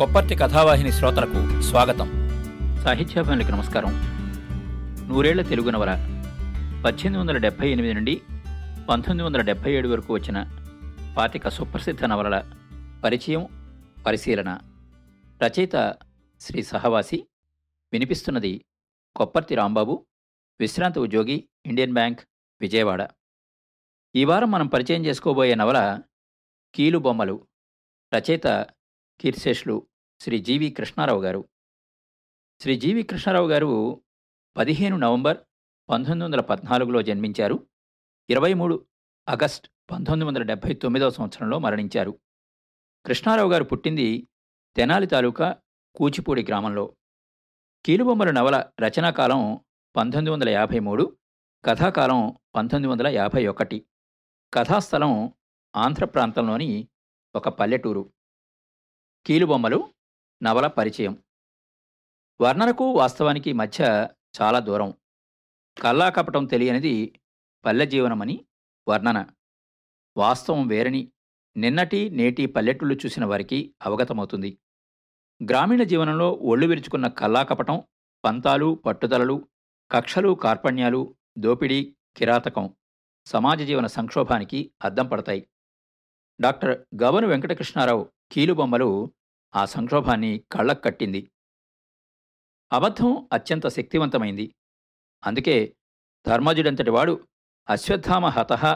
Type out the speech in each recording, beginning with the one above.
కొప్పర్తి కథావాహిని శ్రోతలకు స్వాగతం. సాహిత్యాభిమానులకు నమస్కారం. నూరేళ్ళ తెలుగు నవల పద్దెనిమిది వందల డెబ్భై ఎనిమిది నుండి పంతొమ్మిది వందల డెబ్భై ఏడు వరకు వచ్చిన పాతిక సుప్రసిద్ధ నవలల పరిచయం పరిశీలన రచయిత శ్రీ సహవాసి వినిపిస్తున్నది కొప్పర్తి రాంబాబు విశ్రాంత ఉద్యోగి ఇండియన్ బ్యాంక్ విజయవాడ. ఈ వారం మనం పరిచయం చేసుకోబోయే నవల కీలు బొమ్మలు రచయిత కీర్శేషులు శ్రీ జీవి కృష్ణారావు గారు. శ్రీ జీవి కృష్ణారావు గారు పదిహేను నవంబర్ పంతొమ్మిది వందల పద్నాలుగులో జన్మించారు. ఇరవై మూడు ఆగస్ట్ పంతొమ్మిది వందల డెబ్భై తొమ్మిదవ సంవత్సరంలో మరణించారు. కృష్ణారావు గారు పుట్టింది తెనాలి తాలూకా కూచిపూడి గ్రామంలో. కీలుబొమ్మల నవల రచనాకాలం పంతొమ్మిది వందల యాభై మూడు కథాకాలం పంతొమ్మిది వందల యాభై ఒకటి. కథాస్థలం ఆంధ్ర ప్రాంతంలోని ఒక పల్లెటూరు. కీలుబొమ్మలు నవల పరిచయం. వర్ణనకు వాస్తవానికి మధ్య చాలా దూరం. కల్లా కపటం తెలియనిది పల్లె జీవనమని వర్ణన. వాస్తవం వేరని నిన్నటి నేటి పల్లెటూళ్ళు చూసిన వారికి అవగతమవుతుంది. గ్రామీణ జీవనంలో ఒళ్ళు విరుచుకున్న కల్లా కపటం పంతాలు పట్టుదలలు కక్షలు కార్పణ్యాలు దోపిడీ కిరాతకం సమాజ జీవన సంక్షోభానికి అద్దం పడతాయి. డాక్టర్ గవను వెంకటకృష్ణారావు కీలుబొమ్మలు ఆ సంక్షోభాన్ని కళ్ళకు కట్టింది. అబద్ధం అత్యంత శక్తివంతమైంది. అందుకే ధర్మజుడంతటివాడు అశ్వత్థామ హతహ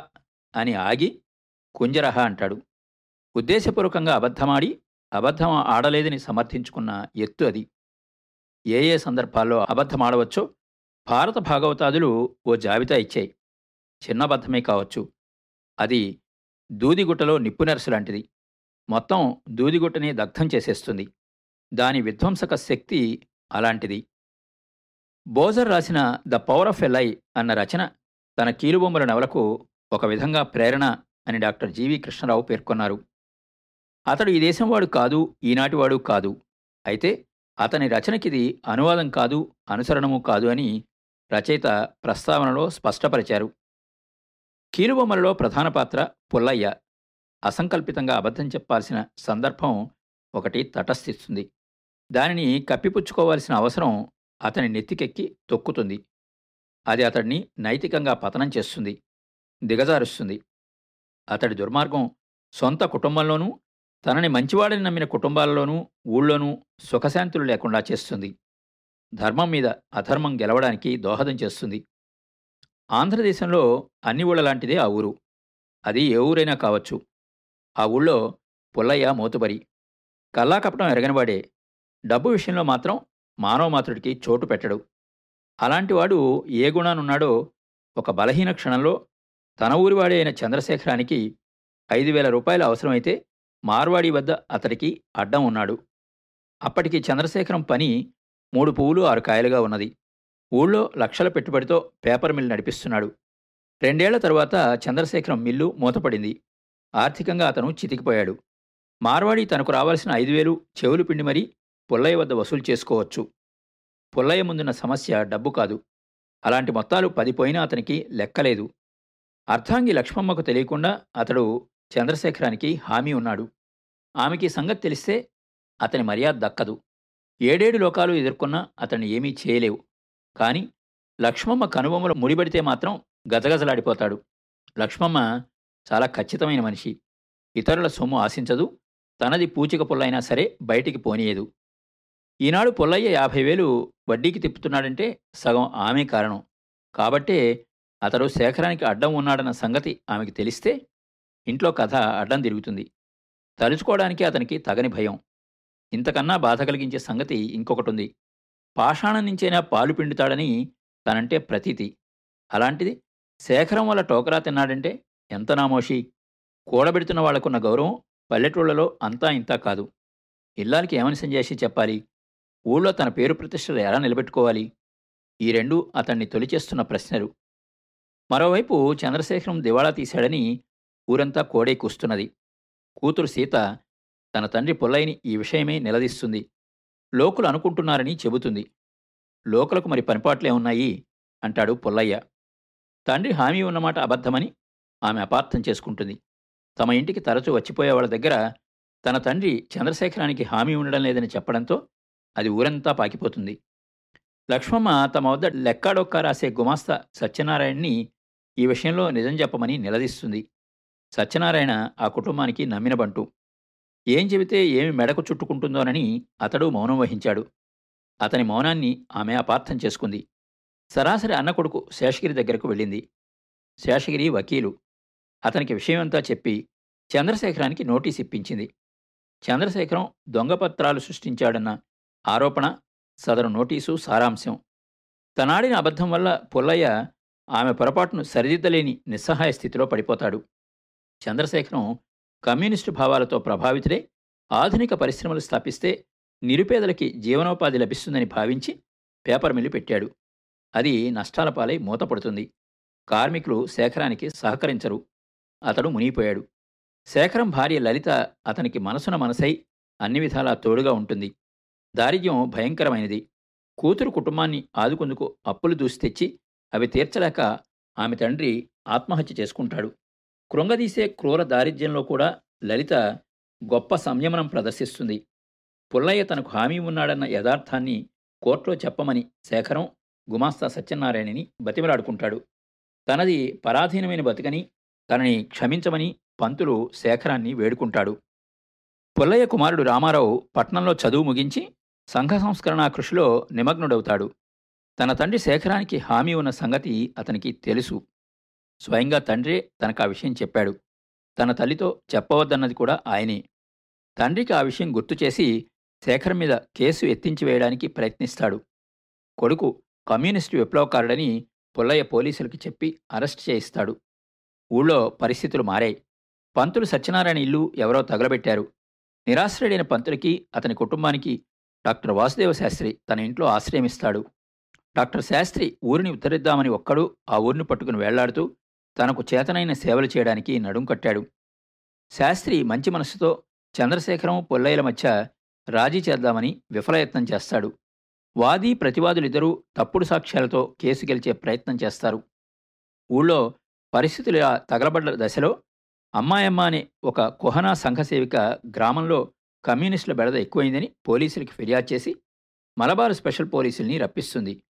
అని ఆగి కుంజరహ అంటాడు. ఉద్దేశపూర్వకంగా అబద్ధమాడి అబద్ధం ఆడలేదని సమర్థించుకున్న ఎత్తు అది. ఏ ఏ సందర్భాల్లో అబద్ధమాడవచ్చో భారత భాగవతాదులు ఓ జాబితా ఇచ్చాయి. చిన్న అబద్ధమే కావచ్చు. అది దూదిగుట్టలో నిప్పునెరసు లాంటిది మొత్తం దూదిగుట్టని దగ్ధం చేసేస్తుంది. దాని విధ్వంసక శక్తి అలాంటిది. బోజర్ రాసిన ద పవర్ ఆఫ్ ఎ లై అన్న రచన తన కీలుబొమ్మల నవలకు ఒక విధంగా ప్రేరణ అని డాక్టర్ జీవి కృష్ణరావు పేర్కొన్నారు. అతడు ఈ దేశంవాడు కాదు ఈనాటివాడు కాదు. అయితే అతని రచనకిది అనువాదం కాదు అనుసరణము కాదు అని రచయిత ప్రస్తావనలో స్పష్టపరిచారు. కీలుబొమ్మలలో ప్రధాన పాత్ర పుల్లయ్య. అసంకల్పితంగా అబద్ధం చెప్పాల్సిన సందర్భం ఒకటి తటస్థిస్తుంది. దానిని కప్పిపుచ్చుకోవాల్సిన అవసరం అతని నెత్తికెక్కి తొక్కుతుంది. అది అతడిని నైతికంగా పతనం చేస్తుంది. దిగజారుస్తుంది. అతడి దుర్మార్గం సొంత కుటుంబంలోనూ తనని మంచివాడని నమ్మిన కుటుంబాలలోనూ ఊళ్ళోనూ సుఖశాంతులు లేకుండా చేస్తుంది. ధర్మం మీద అధర్మం గెలవడానికి దోహదం చేస్తుంది. ఆంధ్రదేశంలో అన్ని ఊళ్ళ లాంటిదే ఆ ఊరు. అది ఏ ఊరైనా కావచ్చు. ఆ ఊళ్ళో పుల్లయ్య మోతుబరి కల్లాకపటం ఎరగనివాడే. డబ్బు విషయంలో మాత్రం మానవ మాతృడికి చోటు పెట్టడు. అలాంటివాడు ఏ గుణానున్నాడో ఒక బలహీన క్షణంలో తన ఊరివాడే అయిన చంద్రశేఖరానికి ఐదు వేల రూపాయలు అవసరమైతే మార్వాడి వద్ద అతడికి అడ్డం ఉన్నాడు. అప్పటికి చంద్రశేఖరం పని మూడు పువ్వులు ఆరు కాయలుగా ఉన్నది. ఊళ్ళో లక్షల పెట్టుబడితో పేపర్ మిల్ నడిపిస్తున్నాడు. రెండేళ్ళ తరువాత చంద్రశేఖరం మిల్లు మూతపడింది. ఆర్థికంగా అతను చితికిపోయాడు. మార్వాడి తనకు రావాల్సిన ఐదు వేలు చెవులు పిండి మరీ పుల్లయ్య వద్ద వసూలు చేసుకోవచ్చు. పుల్లయ్య ముందున్న సమస్య డబ్బు కాదు. అలాంటి మొత్తాలు పదిపోయినా అతనికి లెక్కలేదు. అర్థాంగి లక్ష్మమ్మకు తెలియకుండా అతడు చంద్రశేఖరానికి హామీ ఉన్నాడు. ఆమెకి సంగతి తెలిస్తే అతని మర్యాద దక్కదు. ఏడేడు లోకాలు ఎదుర్కొన్నా అతన్ని ఏమీ చేయలేవు. కాని లక్ష్మమ్మ కనుబొమ్మలు ముడిపడితే మాత్రం గజగజలాడిపోతాడు. లక్ష్మమ్మ చాలా ఖచ్చితమైన మనిషి. ఇతరుల సొమ్ము ఆశించదు. తనది పూచిక పొల్లైనా సరే బయటికి పోనీయదు. ఈనాడు పుల్లయ్య యాభై వేలు వడ్డీకి తిప్పుతున్నాడంటే సగం ఆమె కారణం. కాబట్టే అతడు శేఖరానికి అడ్డం ఉన్నాడన్న సంగతి ఆమెకి తెలిస్తే ఇంట్లో కథ అడ్డం తిరుగుతుంది. తలుచుకోవడానికి అతనికి తగని భయం. ఇంతకన్నా బాధ కలిగించే సంగతి ఇంకొకటి ఉంది పాషాణం నుంచైనా పాలు పిండుతాడని తనంటే ప్రతీతి. అలాంటిది శేఖరం వల్ల టోకరా తిన్నాడంటే ఎంత నామోషి? కూడబెడుతున్న వాళ్ళకున్న గౌరవం పల్లెటూళ్ళలో అంతా ఇంతా కాదు. ఇల్లాలకి ఏమని చేసి చెప్పాలి? ఊళ్ళో తన పేరు ప్రతిష్టలు ఎలా నిలబెట్టుకోవాలి? ఈ రెండు అతన్ని తొలిచేస్తున్న ప్రశ్నలు. మరోవైపు చంద్రశేఖరం దివాళా తీశాడని ఊరంతా కోడే కూస్తున్నది. కూతురు సీత తన తండ్రి పుల్లయ్యని ఈ విషయమే నిలదీస్తుంది. లోకులు అనుకుంటున్నారని చెబుతుంది. లోకలకు మరి పనిపాట్లే ఉన్నాయి? అంటాడు పుల్లయ్య. తండ్రి హామీ ఉన్నమాట అబద్ధమని ఆమె అపార్థం చేసుకుంటుంది. తమ ఇంటికి తరచూ వచ్చిపోయే వాళ్ళ దగ్గర తన తండ్రి చంద్రశేఖరానికి హామీ ఉండడం లేదని చెప్పడంతో అది ఊరంతా పాకిపోతుంది. లక్ష్మమ్మ తమ వద్ద లెక్కాడొక్క రాసే గుమాస్తా సత్యనారాయణని ఈ విషయంలో నిజం చెప్పమని నిలదీస్తుంది. సత్యనారాయణ ఆ కుటుంబానికి నమ్మినబంటు. ఏం చెబితే ఏమి మెడకు చుట్టుకుంటుందోనని అతడు మౌనం వహించాడు. అతని మౌనాన్ని ఆమె అపార్థం చేసుకుంది. సరాసరి అన్న కొడుకు శేషగిరి దగ్గరకు వెళ్ళింది. శేషగిరి వకీలు. అతనికి విషయమంతా చెప్పి చంద్రశేఖరానికి నోటీస్ ఇప్పించింది. చంద్రశేఖరం దొంగపత్రాలు సృష్టించాడన్న ఆరోపణ సదరు నోటీసు సారాంశం. తనాడిన అబద్ధం వల్ల పుల్లయ్య ఆమె పొరపాటును సరిదిద్దలేని నిస్సహాయ స్థితిలో పడిపోతాడు. చంద్రశేఖరం కమ్యూనిస్టు భావాలతో ప్రభావితుడే ఆధునిక పరిశ్రమలు స్థాపిస్తే నిరుపేదలకి జీవనోపాధి లభిస్తుందని భావించి పేపర్ మిల్లు పెట్టాడు. అది నష్టాల పాలై మూతపడుతుంది. కార్మికులు శేఖరానికి సహకరించరు. అతడు మునిగిపోయాడు. శేఖరం భార్య లలిత అతనికి మనసున మనసై అన్ని విధాలా తోడుగా ఉంటుంది. దారిద్ర్యం భయంకరమైనది. కూతురు కుటుంబాన్ని ఆదుకుందుకు అప్పులు దూసి తెచ్చి అవి తీర్చలేక ఆమె తండ్రి ఆత్మహత్య చేసుకుంటాడు. కృంగదీసే క్రూర దారిద్ర్యంలో కూడా లలిత గొప్ప సంయమనం ప్రదర్శిస్తుంది. పుల్లయ్య తనకు హామీ ఉన్నాడన్న యథార్థాన్ని కోర్టులో చెప్పమని శేఖరం గుమాస్తా సత్యనారాయణని బతిమలాడుకుంటాడు. తనది పరాధీనమైన బతుకని తనని క్షమించమని పంతులు శేఖరాన్ని వేడుకుంటాడు. పుల్లయ్య కుమారుడు రామారావు పట్నంలో చదువు ముగించి సంఘ సంస్కరణ కృషిలో నిమగ్నుడవుతాడు. తన తండ్రి శేఖరానికి హామీ ఉన్న సంగతి అతనికి తెలుసు. స్వయంగా తండ్రే తనకు ఆ విషయం చెప్పాడు. తన తల్లితో చెప్పవద్దన్నది కూడా ఆయనే. తండ్రికి ఆ విషయం గుర్తు చేసి శేఖర్ మీద కేసు ఎత్తించి వేయడానికి ప్రయత్నిస్తాడు. కొడుకు కమ్యూనిస్టు విప్లవకారుడని పుల్లయ్య పోలీసులకి చెప్పి అరెస్ట్ చేయిస్తాడు. ఊళ్ళో పరిస్థితులు మారాయి. పంతులు సత్యనారాయణ ఇల్లు ఎవరో తగలబెట్టారు. నిరాశ్రయుడైన పంతులకి అతని కుటుంబానికి డాక్టర్ వాసుదేవ శాస్త్రి తన ఇంట్లో ఆశ్రయమిస్తాడు. డాక్టర్ శాస్త్రి ఊరిని ఉత్తరిద్దామని ఒక్కడు ఆ ఊరిని పట్టుకుని వేళ్ళాడుతూ తనకు చేతనైన సేవలు చేయడానికి నడుం కట్టాడు. శాస్త్రి మంచి మనసుతో చంద్రశేఖరం పుల్లయ్యల మధ్య రాజీ చేద్దామని విఫలయత్నం చేస్తాడు. వాదీ ప్రతివాదులిద్దరూ తప్పుడు సాక్ష్యాలతో కేసు గెలిచే ప్రయత్నం చేస్తారు. ఊళ్ళో పరిస్థితులు తగలబడ్డ దశలో అమ్మాయమ్మ అనే ఒక కుహనా సంఘసేవిక గ్రామంలో కమ్యూనిస్టుల బెడద ఎక్కువైందని పోలీసులకి ఫిర్యాదు చేసి మలబారు స్పెషల్ పోలీసుల్ని రప్పిస్తుంది.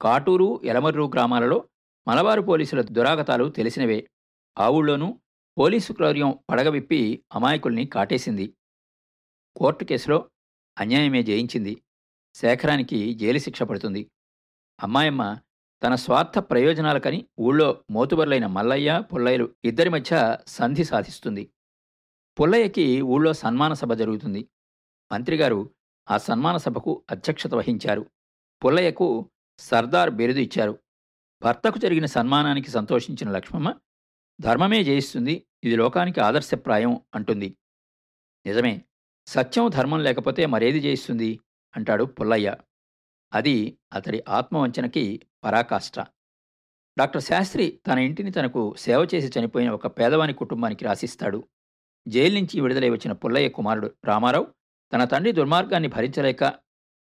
కాటూరు ఎలమర్రు గ్రామాలలో మలబారు పోలీసుల దురాగతాలు తెలిసినవే. ఆ ఊళ్ళోనూ పోలీసు క్రౌర్యం పడగవిప్పి అమాయకుల్ని కాటేసింది. కోర్టు కేసులో అన్యాయమే జయించింది. శేఖరానికి జైలు శిక్ష పడుతుంది. అమ్మాయమ్మ తన స్వార్థ ప్రయోజనాలకని ఊళ్ళో మోతుబరులైన మల్లయ్య పుల్లయ్యలు ఇద్దరి మధ్య సంధి సాధిస్తుంది. పుల్లయ్యకి ఊళ్ళో సన్మాన సభ జరుగుతుంది. మంత్రిగారు ఆ సన్మాన సభకు అధ్యక్షత వహించారు. పుల్లయ్యకు సర్దార్ బిరుదు ఇచ్చారు. భర్తకు జరిగిన సన్మానానికి సంతోషించిన లక్ష్మమ్మ ధర్మమే జయిస్తుంది ఇది లోకానికి ఆదర్శప్రాయం అంటుంది. నిజమే సత్యం ధర్మం లేకపోతే మరేది జయిస్తుంది? అంటాడు పుల్లయ్య. అది అతడి ఆత్మవంచనకి పరాకాష్ట. డాక్టర్ శాస్త్రి తన ఇంటిని తనకు సేవ చేసి చనిపోయిన ఒక పేదవాని కుటుంబానికి రాసిస్తాడు. జైలు నుంచి విడుదలై వచ్చిన పుల్లయ్య కుమారుడు రామారావు తన తండ్రి దుర్మార్గాన్ని భరించలేక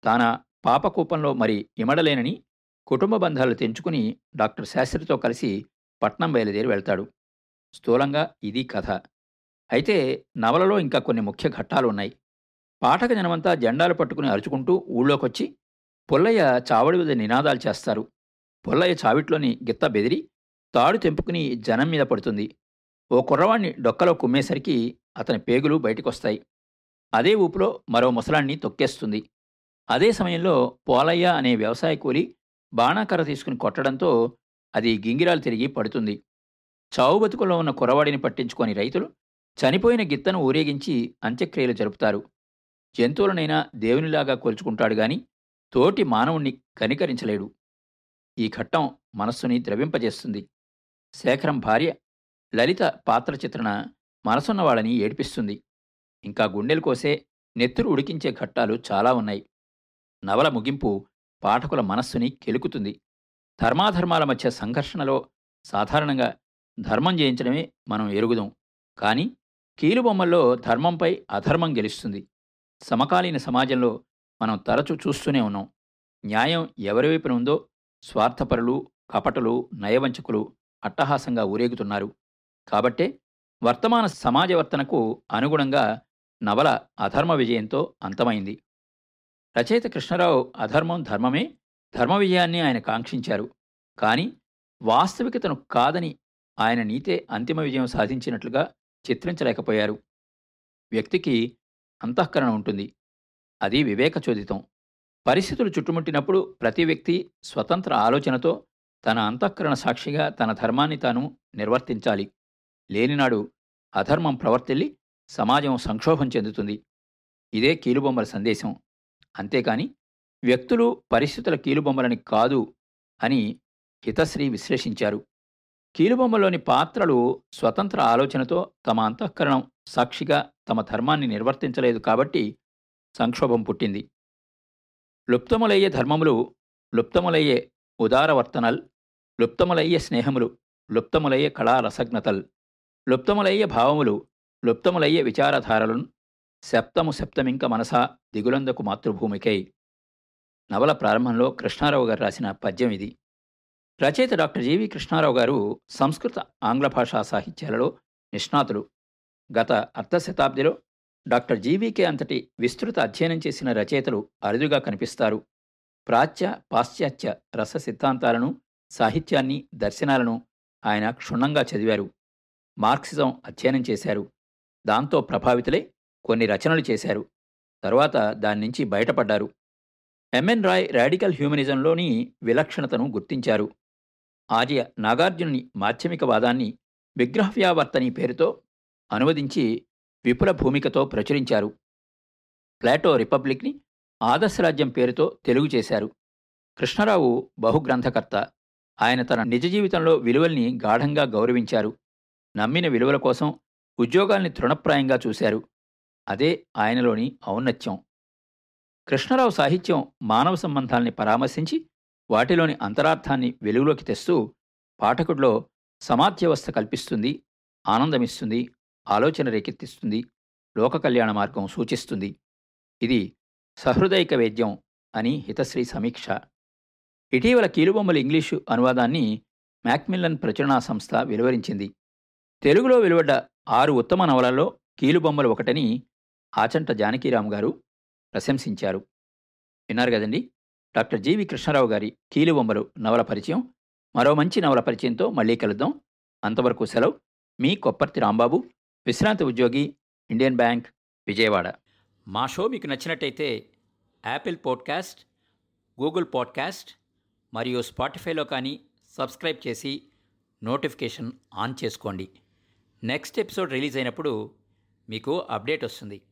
తాన పాపకూపంలో మరి ఇమడలేనని కుటుంబ బంధాలు తెంచుకుని డాక్టర్ శాస్త్రితో కలిసి పట్నం బయలుదేరి వెళ్తాడు. స్థూలంగా ఇది కథ. అయితే నవలలో ఇంకా కొన్ని ముఖ్య ఘట్టాలు ఉన్నాయి పాఠక జనమంతా జెండాలు పట్టుకుని అరుచుకుంటూ ఊళ్ళోకొచ్చి పుల్లయ్య చావడి మీద నినాదాలు చేస్తారు. పుల్లయ్య చావిట్లోని గిత్త బెదిరి తాడు తెంపుకుని జనం మీద పడుతుంది. ఓ కుర్రవాణ్ణి డొక్కలో కుమ్మేసరికి అతని పేగులు బయటకొస్తాయి. అదే ఊపులో మరో ముసలాన్ని తొక్కేస్తుంది. అదే సమయంలో పోలయ్య అనే వ్యవసాయ కూలి బాణాకర్ర తీసుకుని కొట్టడంతో అది గింగిరాలు తిరిగి పడుతుంది. చావు బతుకులో ఉన్న కురవాడిని పట్టించుకొని రైతులు చనిపోయిన గిత్తను ఊరేగించి అంత్యక్రియలు జరుపుతారు. జంతువులనైనా దేవునిలాగా కొలుచుకుంటాడు గాని తోటి మానవుణ్ణి కనికరించలేడు. ఈ ఘట్టం మనస్సుని ద్రవింపజేస్తుంది. శేఖరం భార్య లలిత పాత్ర చిత్రణ మనసున్న వాళ్ళని ఏడిపిస్తుంది. ఇంకా గుండెలు కోసే నెత్తురు ఉడికించే ఘట్టాలు చాలా ఉన్నాయి. నవల ముగింపు పాఠకుల మనస్సుని కెలుకుతుంది. ధర్మాధర్మాల మధ్య సంఘర్షణలో సాధారణంగా ధర్మం జయించడమే మనం ఎరుగుదాం. కానీ కీలుబొమ్మల్లో ధర్మంపై అధర్మం గెలుస్తుంది. సమకాలీన సమాజంలో మనం తరచూ చూస్తూనే ఉన్నాం. న్యాయం ఎవరి వైపున ఉందో స్వార్థపరులు కపటలు నయవంచకులు అట్టహాసంగా ఊరేగుతున్నారు. కాబట్టే వర్తమాన సమాజవర్తనకు అనుగుణంగా నవల అధర్మ విజయంతో అంతమైంది. రచయిత కృష్ణరావు అధర్మం ధర్మమే ధర్మ విజయాన్ని ఆయన కాంక్షించారు. కానీ వాస్తవికతను కాదని ఆయన నీతే అంతిమ విజయం సాధించినట్లుగా చిత్రించలేకపోయారు. వ్యక్తికి అంతఃకరణ ఉంటుంది. అది వివేకచోదితం పరిస్థితులు చుట్టుముట్టినప్పుడు ప్రతి వ్యక్తి స్వతంత్ర ఆలోచనతో తన అంతఃకరణ సాక్షిగా తన ధర్మాన్ని తాను నిర్వర్తించాలి. లేనినాడు అధర్మం ప్రవర్తిల్లి సమాజం సంక్షోభం చెందుతుంది. ఇదే కీలుబొమ్మల సందేశం. అంతేకాని వ్యక్తులు పరిస్థితుల కీలుబొమ్మలని కాదు అని హితశ్రీ విశ్లేషించారు. కీలుబొమ్మలోని పాత్రలు స్వతంత్ర ఆలోచనతో తమ అంతఃకరణం సాక్షిగా తమ ధర్మాన్ని నిర్వర్తించలేదు కాబట్టి సంక్షోభం పుట్టింది. లుప్తములయ్యే ధర్మములు లుప్తములయ్యే ఉదారవర్తనల్ లుప్తములయ్యే స్నేహములు లుప్తములయ్యే కళారసజ్ఞతల్ లుప్తములయ్యే భావములు లుప్తములయ్యే విచారధారలను సప్తము సప్తమింక మనసా దిగులందకు మాతృభూమికై. నవల ప్రారంభంలో కృష్ణారావు గారు రాసిన పద్యం ఇది. రచయిత డాక్టర్ జీవి కృష్ణారావు గారు సంస్కృత ఆంగ్ల భాషా సాహిత్యాలలో నిష్ణాతులు. గత అర్ధ శతాబ్దిలో డాక్టర్ జీవీకే అంతటి విస్తృత అధ్యయనం చేసిన రచయితలు అరుదుగా కనిపిస్తారు. ప్రాచ్య పాశ్చాత్య రస సిద్ధాంతాలను సాహిత్యాన్ని దర్శనాలను ఆయన క్షుణ్ణంగా చదివారు. మార్క్సిజం అధ్యయనం చేశారు. దాంతో ప్రభావితులై కొన్ని రచనలు చేశారు. తరువాత దాని నుంచి బయటపడ్డారు. ఎంఎన్ రాయ్ రాడికల్ హ్యూమనిజంలోని విలక్షణతను గుర్తించారు. ఆర్య నాగార్జునుని మాధ్యమికవాదాన్ని విగ్రహవ్యావర్తని పేరుతో అనువదించి విపుల భూమికతో ప్రచురించారు. ప్లాటో రిపబ్లిక్ని ఆదర్శరాజ్యం పేరుతో తెలుగు చేశారు. కృష్ణరావు బహుగ్రంథకర్త. ఆయన తన నిజ జీవితంలో విలువల్ని గాఢంగా గౌరవించారు. నమ్మిన విలువల కోసం ఉద్యోగాల్ని తృణప్రాయంగా చూశారు. అదే ఆయనలోని ఔన్నత్యం. కృష్ణరావు సాహిత్యం మానవ సంబంధాల్ని పరామర్శించి వాటిలోని అంతరార్థాన్ని వెలుగులోకి తెస్తూ పాఠకుడిలో సమాధ్యవస్థ కల్పిస్తుంది ఆనందమిస్తుంది ఆలోచన రేకెత్తిస్తుంది. లోక కళ్యాణ మార్గం సూచిస్తుంది. ఇది సహృదయక వేద్యం అని హితశ్రీ సమీక్ష. ఇటీవల కీలుబొమ్మల ఇంగ్లీషు అనువాదాన్ని మ్యాక్మిల్లన్ ప్రచురణా సంస్థ వెలువరించింది. తెలుగులో వెలువడ్డ ఆరు ఉత్తమ నవలల్లో కీలుబొమ్మలు ఒకటని ఆచంట జానకీరామ్ గారు ప్రశంసించారు. విన్నారు కదండి? డాక్టర్ జీవి కృష్ణారావు గారి కీలుబొమ్మలు నవల పరిచయం. మరో మంచి నవల పరిచయంతో మళ్ళీ కలుద్దాం. అంతవరకు సెలవు. మీ కొప్పర్తి రాంబాబు. విశ్రాంతి ఉద్యోగి ఇండియన్ బ్యాంక్ విజయవాడ. మా షో మీకు నచ్చినట్టయితే యాపిల్ పాడ్కాస్ట్ గూగుల్ పాడ్కాస్ట్ మరియు స్పాటిఫైలో కానీ సబ్స్క్రైబ్ చేసి నోటిఫికేషన్ ఆన్ చేసుకోండి. నెక్స్ట్ ఎపిసోడ్ రిలీజ్ అయినప్పుడు మీకు అప్డేట్ వస్తుంది.